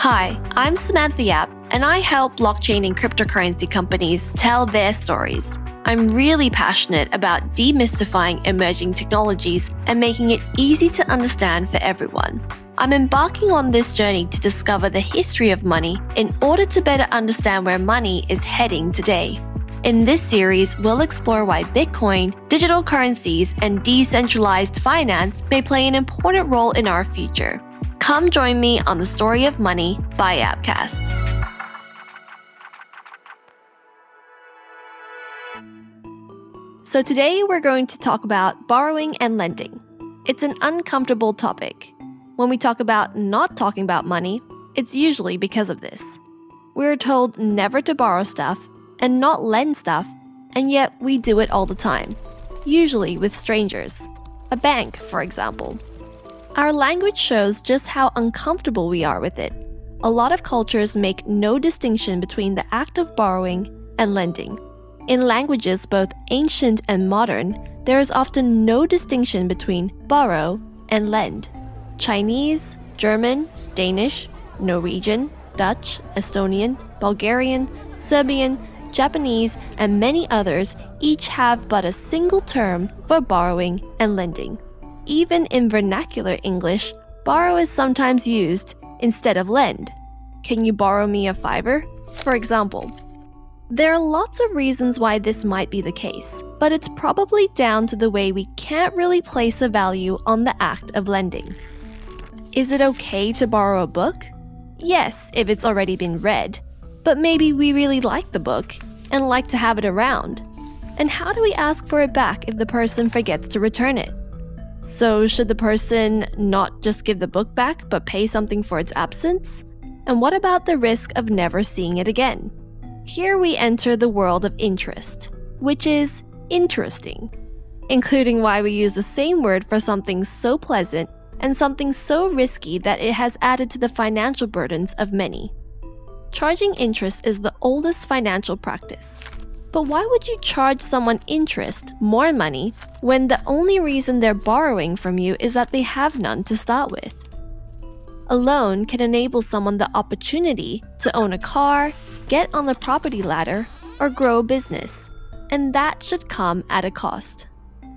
Hi, I'm Samantha Yap, and I help blockchain and cryptocurrency companies tell their stories. I'm really passionate about demystifying emerging technologies and making it easy to understand for everyone. I'm embarking on this journey to discover the history of money in order to better understand where money is heading today. In this series, we'll explore why Bitcoin, digital currencies, and decentralized finance may play an important role in our future. Come join me on the story of money by Yapcast. So, today we're going to talk about borrowing and lending. It's an uncomfortable topic. When we talk about not talking about money, it's usually because of this. We're told never to borrow stuff and not lend stuff, and yet we do it all the time, usually with strangers. A bank, for example. Our language shows just how uncomfortable we are with it. A lot of cultures make no distinction between the act of borrowing and lending. In languages both ancient and modern, there is often no distinction between borrow and lend. Chinese, German, Danish, Norwegian, Dutch, Estonian, Bulgarian, Serbian, Japanese, and many others each have but a single term for borrowing and lending even in vernacular English, borrow is sometimes used instead of lend. Can you borrow me a fiver? For example. There are lots of reasons why this might be the case, but it's probably down to the way we can't really place a value on the act of lending. Is it okay to borrow a book? Yes, if it's already been read. But maybe we really like the book and like to have it around. And how do we ask for it back if the person forgets to return it? So, should the person not just give the book back but pay something for its absence? And what about the risk of never seeing it again? Here we enter the world of interest, which is interesting, including why we use the same word for something so pleasant and something so risky that it has added to the financial burdens of many. Charging interest is the oldest financial practice. But why would you charge someone interest, more money, when the only reason they're borrowing from you is that they have none to start with? A loan can enable someone the opportunity to own a car, get on the property ladder, or grow a business, and that should come at a cost.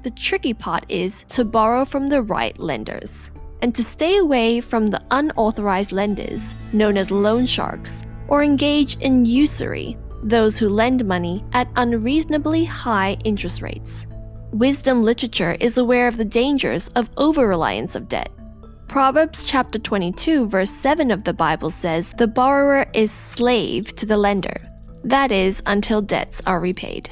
The tricky part is to borrow from the right lenders and to stay away from the unauthorized lenders, known as loan sharks, or engage in usury, those who lend money at unreasonably high interest rates. Wisdom literature is aware of the dangers of over reliance of debt. Proverbs chapter 22, verse 7 of the Bible says, The borrower is slave to the lender, that is, until debts are repaid.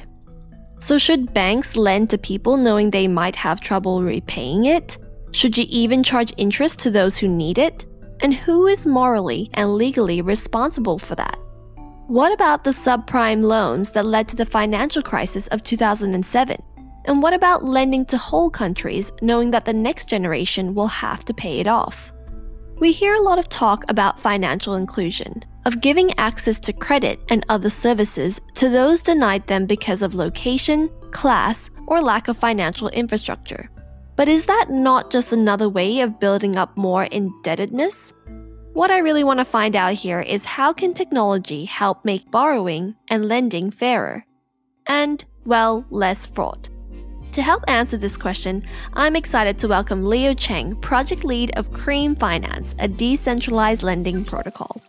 So, should banks lend to people knowing they might have trouble repaying it? Should you even charge interest to those who need it? And who is morally and legally responsible for that? What about the subprime loans that led to the financial crisis of 2007? And what about lending to whole countries knowing that the next generation will have to pay it off? We hear a lot of talk about financial inclusion, of giving access to credit and other services to those denied them because of location, class, or lack of financial infrastructure. But is that not just another way of building up more indebtedness? What I really want to find out here is how can technology help make borrowing and lending fairer? And, well, less fraught. To help answer this question, I'm excited to welcome Leo Cheng, project lead of Cream Finance, a decentralized lending protocol.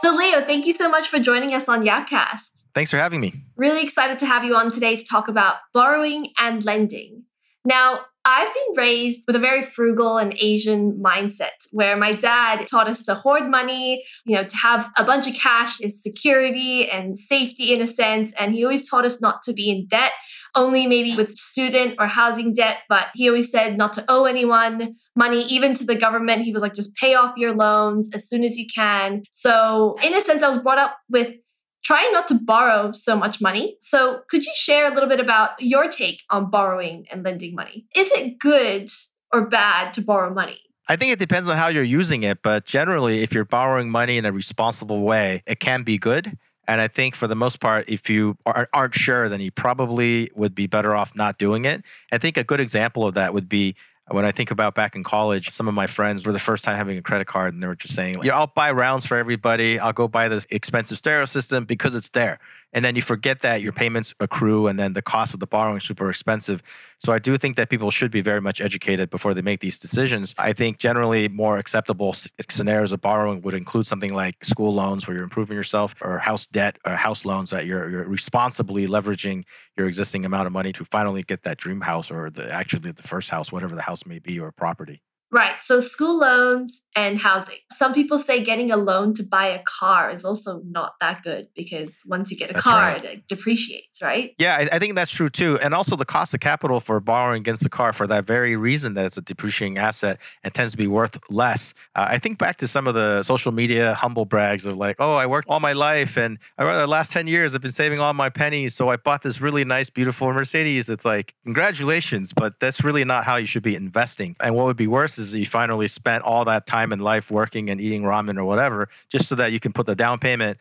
So, Leo, thank you so much for joining us on Yapcast. Thanks for having me. Really excited to have you on today to talk about borrowing and lending. Now, I've been raised with a very frugal and Asian mindset where my dad taught us to hoard money, you know, to have a bunch of cash is security and safety in a sense. And he always taught us not to be in debt, only maybe with student or housing debt. But he always said not to owe anyone money, even to the government. He was like, just pay off your loans as soon as you can. So, in a sense, I was brought up with trying not to borrow so much money. So, could you share a little bit about your take on borrowing and lending money? Is it good or bad to borrow money? I think it depends on how you're using it, but generally, if you're borrowing money in a responsible way, it can be good. And I think for the most part, if you aren't sure, then you probably would be better off not doing it. I think a good example of that would be When I think about back in college, some of my friends were the first time having a credit card and they were just saying, like, yeah, I'll buy rounds for everybody. I'll go buy this expensive stereo system because it's there and then you forget that your payments accrue and then the cost of the borrowing is super expensive. So i do think that people should be very much educated before they make these decisions. I think generally more acceptable scenarios of borrowing would include something like school loans where you're improving yourself or house debt or house loans that you're, you're responsibly leveraging your existing amount of money to finally get that dream house or the actually the first house whatever the house may be or property. Right. So school loans and housing. Some people say getting a loan to buy a car is also not that good because once you get a that's car, right. it depreciates, right? Yeah, I, I, think that's true too. And also the cost of capital for borrowing against the car for that very reason that it's a depreciating asset and tends to be worth less. Uh, I think back to some of the social media humble brags of like, oh, I worked all my life and I the last 10 years I've been saving all my pennies. So I bought this really nice, beautiful Mercedes. It's like, congratulations, but that's really not how you should be investing. And what would be worse is you finally spent all that time in life working and eating ramen or whatever, just so that you can put the down payment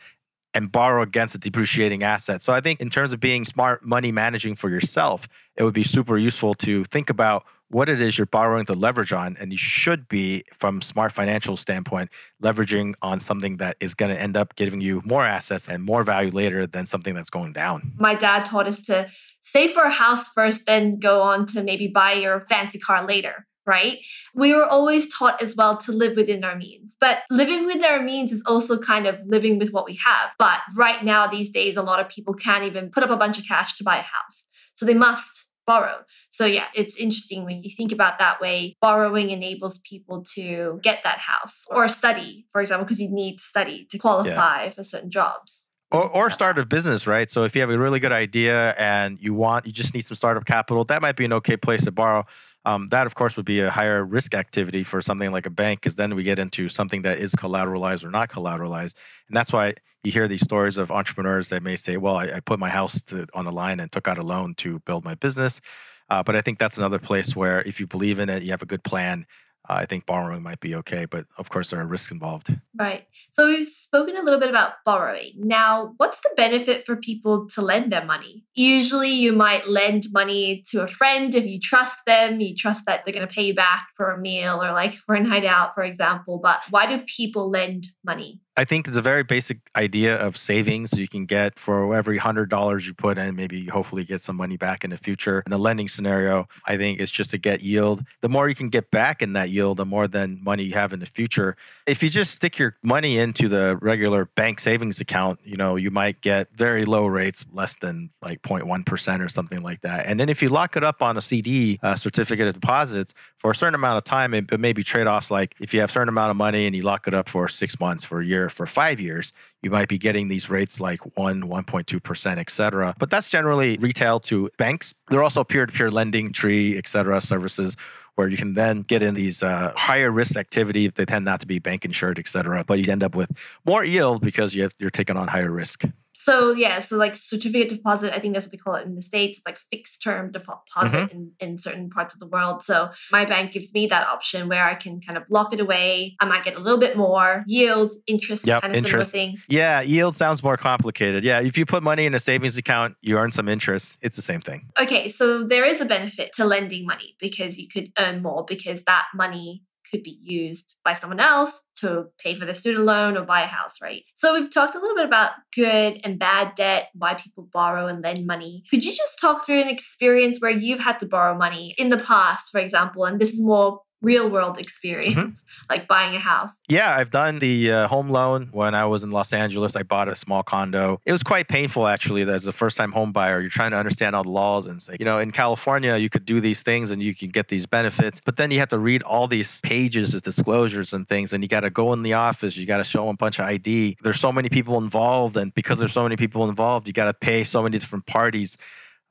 and borrow against a depreciating asset. So I think in terms of being smart money managing for yourself, it would be super useful to think about what it is you're borrowing to leverage on and you should be from smart financial standpoint leveraging on something that is going to end up giving you more assets and more value later than something that's going down my dad taught us to save for a house first then go on to maybe buy your fancy car later right? We were always taught as well to live within our means. But living within our means is also kind of living with what we have. But right now, these days, a lot of people can't even put up a bunch of cash to buy a house. So they must borrow. So yeah, it's interesting when you think about that way. Borrowing enables people to get that house or study, for example, because you need study to qualify yeah. for certain jobs. Or, or start a business, right? So if you have a really good idea and you want, you just need some startup capital, that might be an okay place to borrow. Um, that, of course, would be a higher risk activity for something like a bank, because then we get into something that is collateralized or not collateralized. And that's why you hear these stories of entrepreneurs that may say, well, I, I put my house to, on the line and took out a loan to build my business. Uh, but I think that's another place where if you believe in it, you have a good plan, I think borrowing might be okay, but of course there are risks involved. Right. So we've spoken a little bit about borrowing. Now, what's the benefit for people to lend their money? Usually you might lend money to a friend if you trust them, you trust that they're going to pay you back for a meal or like for a night out, for example. But why do people lend money? I think it's a very basic idea of savings you can get for every hundred dollars you put in, maybe hopefully get some money back in the future. In the lending scenario, I think it's just to get yield. The more you can get back in that yield, the more than money you have in the future. If you just stick your money into the regular bank savings account, you know, you might get very low rates, less than like 0.1% or something like that. And then if you lock it up on a CD, a uh, certificate of deposits, for a certain amount of time, it, it may be trade offs like if you have a certain amount of money and you lock it up for six months, for a year, for five years, you might be getting these rates like 1, 1.2%, et cetera. But that's generally retail to banks. There are also peer to peer lending, tree, et cetera, services where you can then get in these uh, higher risk activity. They tend not to be bank insured, et cetera, but you end up with more yield because you have, you're taking on higher risk. So yeah, so like certificate deposit, I think that's what they call it in the states. It's like fixed term deposit mm-hmm. in, in certain parts of the world. So my bank gives me that option where I can kind of lock it away. I might get a little bit more yield, interest, yep, kind of interest. similar thing. Yeah, yield sounds more complicated. Yeah, if you put money in a savings account, you earn some interest. It's the same thing. Okay, so there is a benefit to lending money because you could earn more because that money could be used by someone else to pay for the student loan or buy a house, right? So we've talked a little bit about good and bad debt, why people borrow and lend money. Could you just talk through an experience where you've had to borrow money in the past, for example, and this is more real world experience, mm-hmm. like buying a house? Yeah, I've done the uh, home loan when I was in Los Angeles. I bought a small condo. It was quite painful, actually, as a first time home buyer. You're trying to understand all the laws and say, you know, in California, you could do these things and you can get these benefits, but then you have to read all these pages of disclosures and things, and you got to go in the office, you got to show a bunch of ID. There's so many people involved, and because there's so many people involved, you got to pay so many different parties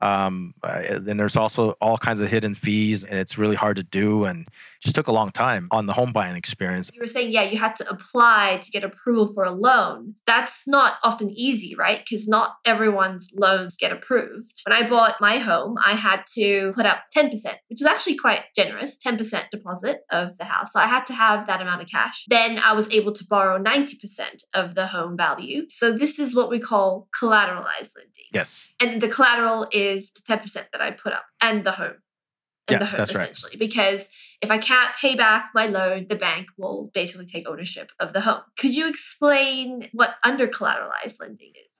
um, then there's also all kinds of hidden fees, and it's really hard to do, and just took a long time on the home buying experience. You were saying, yeah, you had to apply to get approval for a loan. That's not often easy, right? Because not everyone's loans get approved. When I bought my home, I had to put up 10%, which is actually quite generous 10% deposit of the house. So I had to have that amount of cash. Then I was able to borrow 90% of the home value. So this is what we call collateralized lending. Yes. And the collateral is the 10% that I put up and the home. in yes, the home essentially right. because if I can't pay back my loan, the bank will basically take ownership of the home. Could you explain what under collateralized lending is?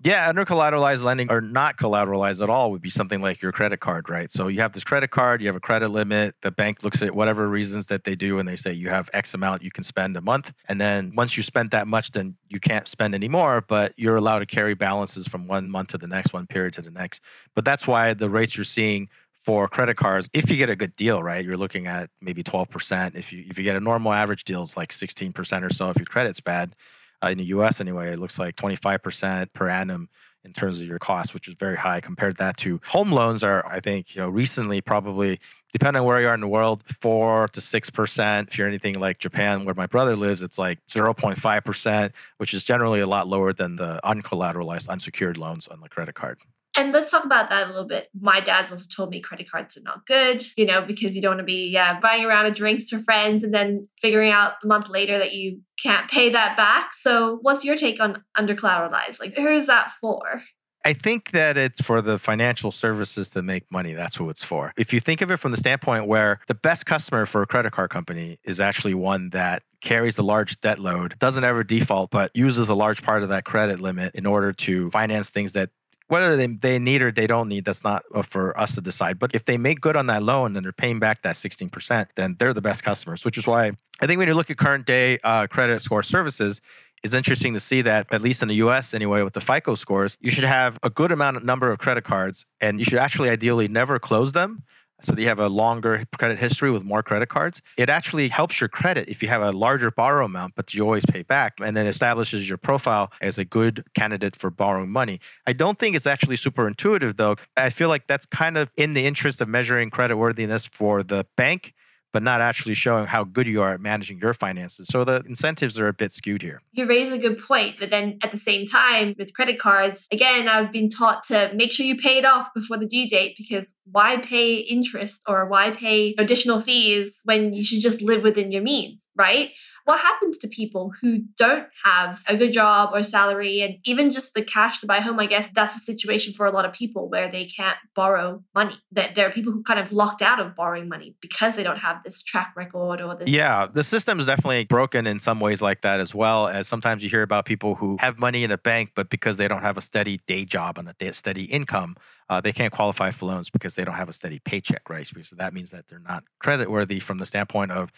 Yeah, under collateralized lending or not collateralized at all would be something like your credit card, right? So you have this credit card, you have a credit limit. The bank looks at whatever reasons that they do and they say you have X amount you can spend a month. And then once you spent that much, then you can't spend anymore, but you're allowed to carry balances from one month to the next, one period to the next. But that's why the rates you're seeing for credit cards, if you get a good deal, right, you're looking at maybe 12%. If you if you get a normal average deal, it's like 16% or so if your credit's bad uh, in the US anyway, it looks like 25% per annum in terms of your cost, which is very high compared that to home loans are, I think, you know, recently probably depending on where you are in the world, four to six percent. If you're anything like Japan, where my brother lives, it's like 0.5 percent, which is generally a lot lower than the uncollateralized, unsecured loans on the credit card. And let's talk about that a little bit. My dad's also told me credit cards are not good, you know, because you don't want to be yeah, buying around round of drinks for friends and then figuring out a month later that you can't pay that back. So, what's your take on under collateralized? Like, who is that for? I think that it's for the financial services to make money. That's who it's for. If you think of it from the standpoint where the best customer for a credit card company is actually one that carries a large debt load, doesn't ever default, but uses a large part of that credit limit in order to finance things that whether they, they need or they don't need, that's not for us to decide. But if they make good on that loan and they're paying back that 16%, then they're the best customers, which is why I think when you look at current day uh, credit score services, it's interesting to see that, at least in the US anyway, with the FICO scores, you should have a good amount of number of credit cards and you should actually ideally never close them so that you have a longer credit history with more credit cards. It actually helps your credit if you have a larger borrow amount, but you always pay back, and then establishes your profile as a good candidate for borrowing money. I don't think it's actually super intuitive though. I feel like that's kind of in the interest of measuring credit worthiness for the bank but not actually showing how good you are at managing your finances. So the incentives are a bit skewed here. You raise a good point, but then at the same time, with credit cards, again, I've been taught to make sure you pay it off before the due date because why pay interest or why pay additional fees when you should just live within your means, right? What happens to people who don't have a good job or salary and even just the cash to buy a home? I guess that's a situation for a lot of people where they can't borrow money. That there are people who kind of locked out of borrowing money because they don't have this track record or this. Yeah, the system is definitely broken in some ways like that as well. As sometimes you hear about people who have money in a bank, but because they don't have a steady day job and a steady income, uh, they can't qualify for loans because they don't have a steady paycheck, right? So that means that they're not credit worthy from the standpoint of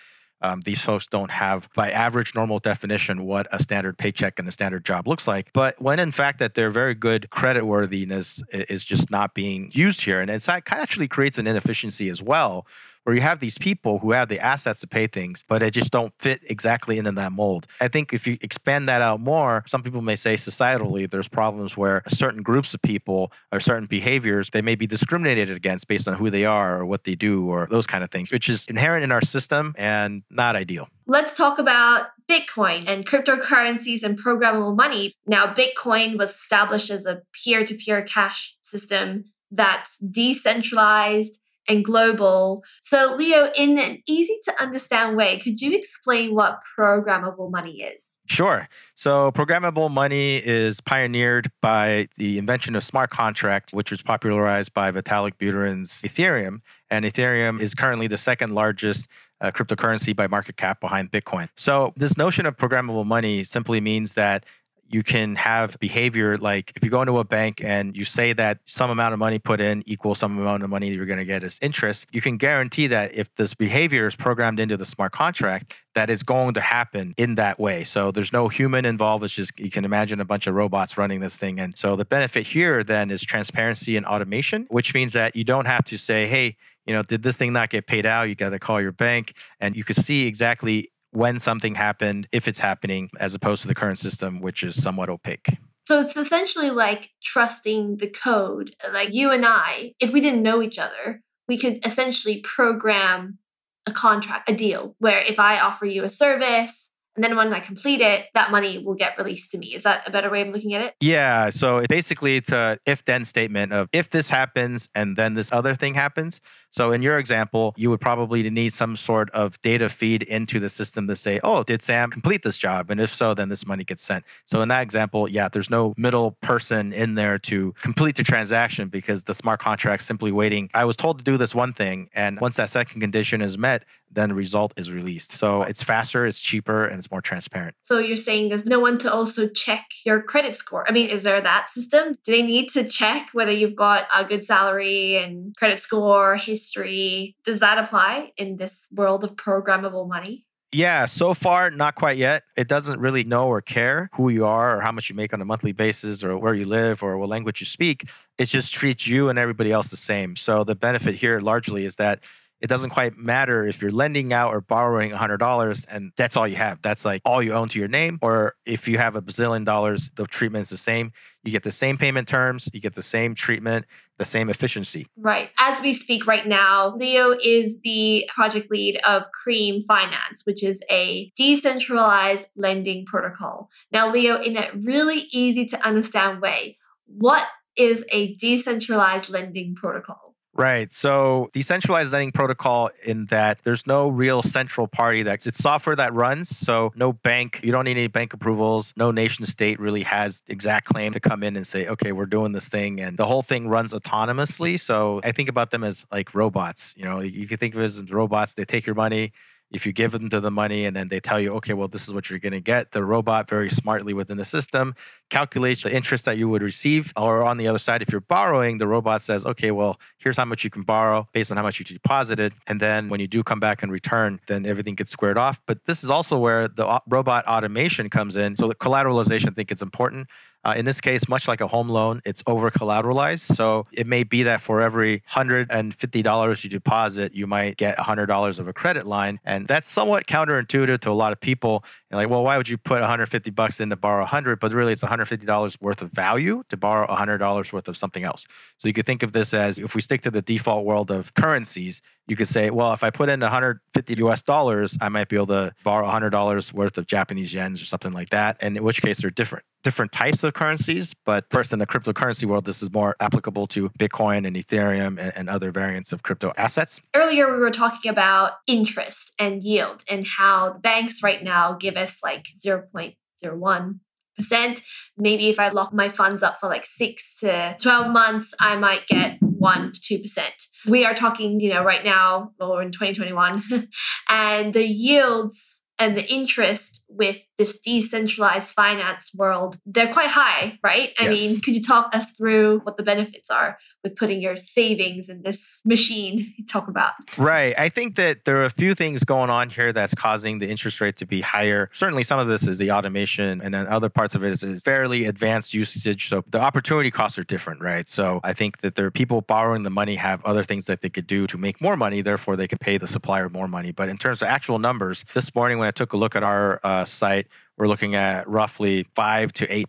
um, these folks don't have, by average normal definition, what a standard paycheck and a standard job looks like. But when in fact that their very good credit worthiness is just not being used here, and it's that kind of actually creates an inefficiency as well where you have these people who have the assets to pay things, but they just don't fit exactly into that mold. I think if you expand that out more, some people may say societally there's problems where certain groups of people or certain behaviors they may be discriminated against based on who they are or what they do or those kind of things, which is inherent in our system and not ideal. Let's talk about Bitcoin and cryptocurrencies and programmable money. Now, Bitcoin was established as a peer to peer cash system that's decentralized and global. So, Leo, in an easy to understand way, could you explain what programmable money is? Sure. So, programmable money is pioneered by the invention of smart contract, which was popularized by Vitalik Buterin's Ethereum. And Ethereum is currently the second largest uh, cryptocurrency by market cap behind Bitcoin. So, this notion of programmable money simply means that you can have behavior like if you go into a bank and you say that some amount of money put in equals some amount of money you're going to get as interest, you can guarantee that if this behavior is programmed into the smart contract, that is going to happen in that way. So there's no human involved. It's just you can imagine a bunch of robots running this thing. And so the benefit here then is transparency and automation, which means that you don't have to say, hey, you know, did this thing not get paid out? You got to call your bank and you can see exactly when something happened, if it's happening, as opposed to the current system, which is somewhat opaque. So it's essentially like trusting the code. Like you and I, if we didn't know each other, we could essentially program a contract, a deal, where if I offer you a service, And then when I complete it, that money will get released to me. Is that a better way of looking at it? Yeah. So basically, it's a if then statement of if this happens and then this other thing happens. So in your example, you would probably need some sort of data feed into the system to say, oh, did Sam complete this job? And if so, then this money gets sent. So in that example, yeah, there's no middle person in there to complete the transaction because the smart contract simply waiting. I was told to do this one thing. And once that second condition is met, then the result is released. So it's faster, it's cheaper, and it's more transparent. So you're saying there's no one to also check your credit score. I mean, is there that system? Do they need to check whether you've got a good salary and credit score, history? Does that apply in this world of programmable money? Yeah, so far, not quite yet. It doesn't really know or care who you are or how much you make on a monthly basis or where you live or what language you speak. It just treats you and everybody else the same. So the benefit here largely is that it doesn't quite matter if you're lending out or borrowing $100 and that's all you have. That's like all you own to your name. Or if you have a bazillion dollars, the treatment's the same. You get the same payment terms, you get the same treatment, the same efficiency. Right. As we speak right now, Leo is the project lead of Cream Finance, which is a decentralized lending protocol. Now, Leo, in a really easy to understand way, what is a decentralized lending protocol? Right. So decentralized lending protocol in that there's no real central party that's it's software that runs. So no bank, you don't need any bank approvals. No nation state really has exact claim to come in and say, okay, we're doing this thing. And the whole thing runs autonomously. So I think about them as like robots. You know, you can think of it as robots. They take your money, if you give them to the money and then they tell you, okay, well, this is what you're going to get, the robot very smartly within the system calculates the interest that you would receive. Or on the other side, if you're borrowing, the robot says, okay, well, here's how much you can borrow based on how much you deposited. And then when you do come back and return, then everything gets squared off. But this is also where the robot automation comes in. So the collateralization, I think, is important. Uh, in this case, much like a home loan, it's over collateralized. So it may be that for every $150 you deposit, you might get $100 of a credit line. And that's somewhat counterintuitive to a lot of people. And like, well, why would you put 150 bucks in to borrow 100? But really, it's $150 worth of value to borrow $100 worth of something else. So you could think of this as if we stick to the default world of currencies, you could say, well, if I put in 150 US dollars, I might be able to borrow $100 worth of Japanese yens or something like that. And in which case, they're different different types of currencies. But first, in the cryptocurrency world, this is more applicable to Bitcoin and Ethereum and, and other variants of crypto assets. Earlier, we were talking about interest and yield and how banks right now give us like 0.01 percent. Maybe if I lock my funds up for like six to 12 months, I might get one to two percent we are talking, you know, right now or in 2021, and the yields and the interest with this decentralized finance world, they're quite high, right? I yes. mean, could you talk us through what the benefits are with putting your savings in this machine you talk about? Right. I think that there are a few things going on here that's causing the interest rate to be higher. Certainly, some of this is the automation, and then other parts of it is, fairly advanced usage. So the opportunity costs are different, right? So I think that there are people borrowing the money have other things that they could do to make more money. Therefore, they can pay the supplier more money. But in terms of actual numbers, this morning when I took a look at our uh, site, we're looking at roughly 5 to 8%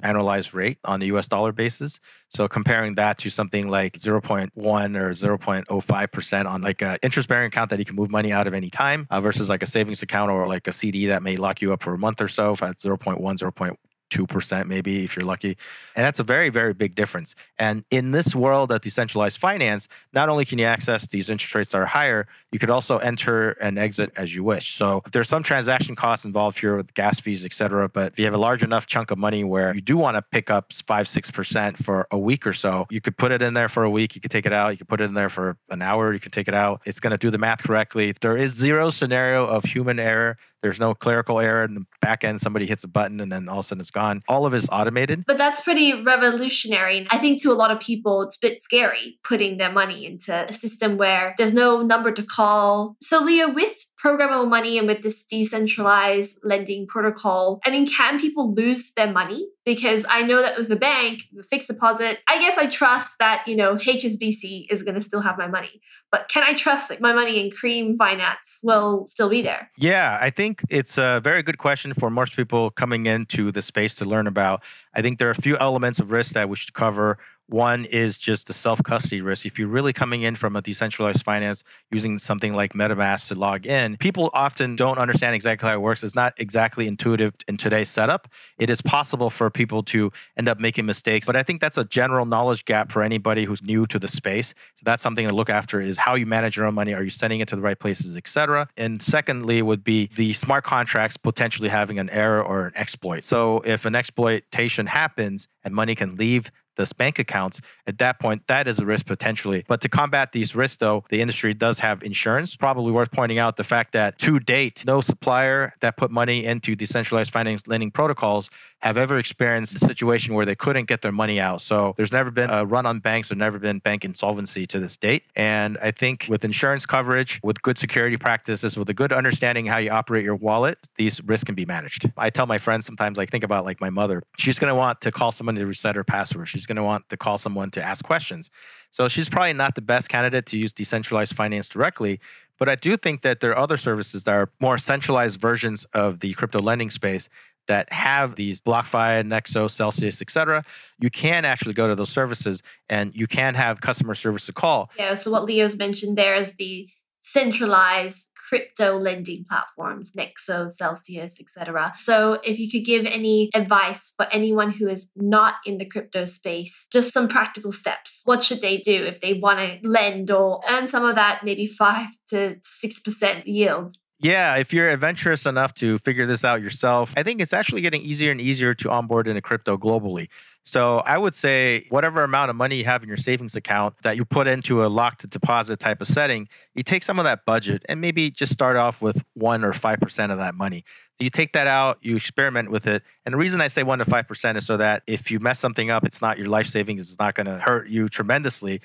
annualized rate on the US dollar basis. So comparing that to something like 0.1 or 0.05% on like an interest bearing account that you can move money out of any time uh, versus like a savings account or like a CD that may lock you up for a month or so at 0.1, 0.1 2% maybe if you're lucky. And that's a very, very big difference. And in this world of decentralized finance, not only can you access these interest rates that are higher, you could also enter and exit as you wish. So there's some transaction costs involved here with gas fees, et cetera. But if you have a large enough chunk of money where you do want to pick up five, 6% for a week or so, you could put it in there for a week. You could take it out. You could put it in there for an hour. You could take it out. It's going to do the math correctly. There is zero scenario of human error there's no clerical error in the back end. Somebody hits a button and then all of a sudden it's gone. All of it is automated. But that's pretty revolutionary. I think to a lot of people, it's a bit scary putting their money into a system where there's no number to call. So, Leo, with programmable money and with this decentralized lending protocol, I mean, can people lose their money? Because I know that with the bank, the fixed deposit, I guess I trust that, you know, HSBC is going to still have my money. But can I trust that my money in Cream Finance will still be there? Yeah, I think it's a very good question for most people coming into the space to learn about. I think there are a few elements of risk that we should cover One is just the self custody risk. If you're really coming in from a decentralized finance using something like MetaMask to log in, people often don't understand exactly how it works. It's not exactly intuitive in today's setup. It is possible for people to end up making mistakes, but I think that's a general knowledge gap for anybody who's new to the space. So that's something to look after is how you manage your own money. Are you sending it to the right places, etc. And secondly, would be the smart contracts potentially having an error or an exploit. So if an exploitation happens and money can leave the bank accounts, at that point, that is a risk potentially. But to combat these risks, though, the industry does have insurance. Probably worth pointing out the fact that to date, no supplier that put money into decentralized finance lending protocols have ever experienced a situation where they couldn't get their money out. So there's never been a run on banks, there's never been bank insolvency to this date. And I think with insurance coverage, with good security practices, with a good understanding how you operate your wallet, these risks can be managed. I tell my friends sometimes, like think about like my mother, she's going to want to call someone to reset her password. She's going to want to call someone to ask questions. So she's probably not the best candidate to use decentralized finance directly. But I do think that there are other services that are more centralized versions of the crypto lending space that have these BlockFi, Nexo, Celsius, etc., you can actually go to those services and you can have customer service to call. Yeah. So what Leo's mentioned there is the centralized crypto lending platforms, Nexo, Celsius, etc. So if you could give any advice for anyone who is not in the crypto space, just some practical steps. What should they do if they want to lend or earn some of that maybe 5 to 6% yield? Yeah, if you're adventurous enough to figure this out yourself, I think it's actually getting easier and easier to onboard into crypto globally. So I would say whatever amount of money you have in your savings account that you put into a locked deposit type of setting, you take some of that budget and maybe just start off with one or five percent of that money. So you take that out, you experiment with it. And the reason I say one to five percent is so that if you mess something up, it's not your life savings, it's not going to hurt you tremendously.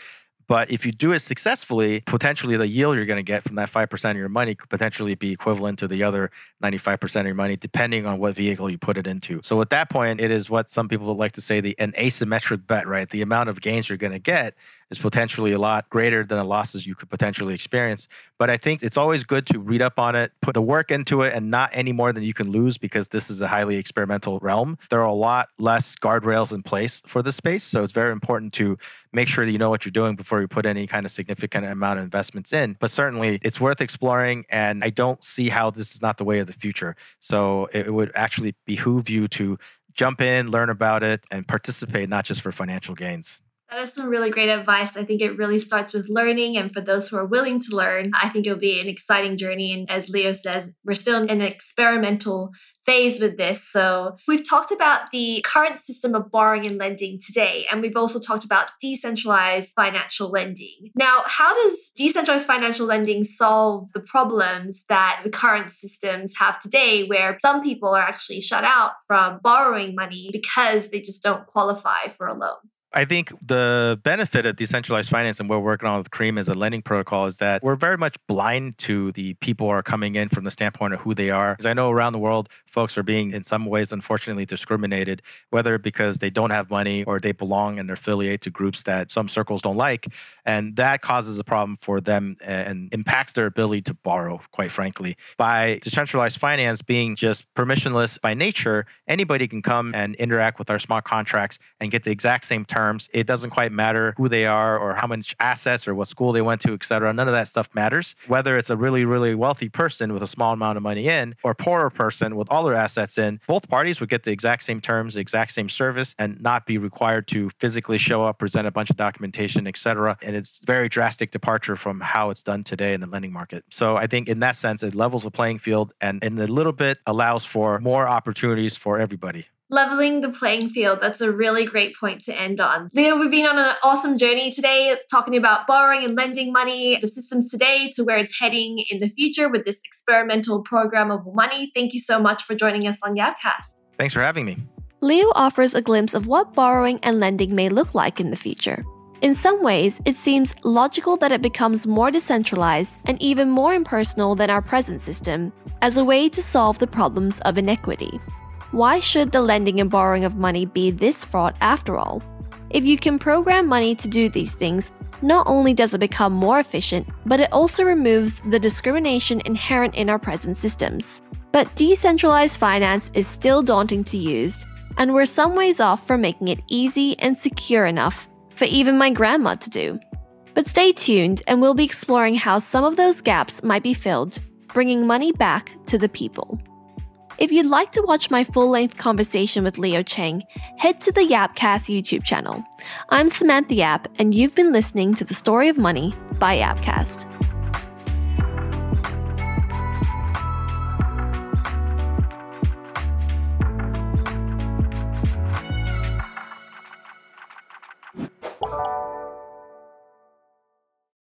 But if you do it successfully, potentially the yield you're going to get from that 5% of your money could potentially be equivalent to the other 95% of your money, depending on what vehicle you put it into. So at that point, it is what some people would like to say the an asymmetric bet, right? The amount of gains you're going to get is potentially a lot greater than the losses you could potentially experience. But I think it's always good to read up on it, put the work into it, and not any more than you can lose because this is a highly experimental realm. There are a lot less guardrails in place for this space. So it's very important to make sure that you know what you're doing before you put any kind of significant amount of investments in. But certainly it's worth exploring. And I don't see how this is not the way of the future. So it would actually behoove you to jump in, learn about it, and participate, not just for financial gains. That is some really great advice. I think it really starts with learning. And for those who are willing to learn, I think it'll be an exciting journey. And as Leo says, we're still in an experimental phase with this. So we've talked about the current system of borrowing and lending today. And we've also talked about decentralized financial lending. Now, how does decentralized financial lending solve the problems that the current systems have today, where some people are actually shut out from borrowing money because they just don't qualify for a loan? I think the benefit of decentralized finance and what we're working on with Cream as a lending protocol is that we're very much blind to the people who are coming in from the standpoint of who they are. Because I know around the world, folks are being, in some ways, unfortunately discriminated, whether because they don't have money or they belong and they're to groups that some circles don't like. And that causes a problem for them and impacts their ability to borrow, quite frankly. By decentralized finance being just permissionless by nature, anybody can come and interact with our smart contracts and get the exact same terms terms. It doesn't quite matter who they are or how much assets or what school they went to, et cetera. None of that stuff matters. Whether it's a really, really wealthy person with a small amount of money in or poorer person with all their assets in, both parties would get the exact same terms, the exact same service, and not be required to physically show up, present a bunch of documentation, et cetera. And it's very drastic departure from how it's done today in the lending market. So I think in that sense, it levels the playing field and in a little bit allows for more opportunities for everybody leveling the playing field. That's a really great point to end on. Leo, we've been on an awesome journey today talking about borrowing and lending money, the systems today to where it's heading in the future with this experimental programmable money. Thank you so much for joining us on Yapcast. Thanks for having me. Leo offers a glimpse of what borrowing and lending may look like in the future. In some ways, it seems logical that it becomes more decentralized and even more impersonal than our present system as a way to solve the problems of inequity. Why should the lending and borrowing of money be this fraught after all? If you can program money to do these things, not only does it become more efficient, but it also removes the discrimination inherent in our present systems. But decentralized finance is still daunting to use, and we're some ways off from making it easy and secure enough for even my grandma to do. But stay tuned, and we'll be exploring how some of those gaps might be filled, bringing money back to the people. If you'd like to watch my full length conversation with Leo Cheng, head to the Yapcast YouTube channel. I'm Samantha Yap, and you've been listening to The Story of Money by Yapcast.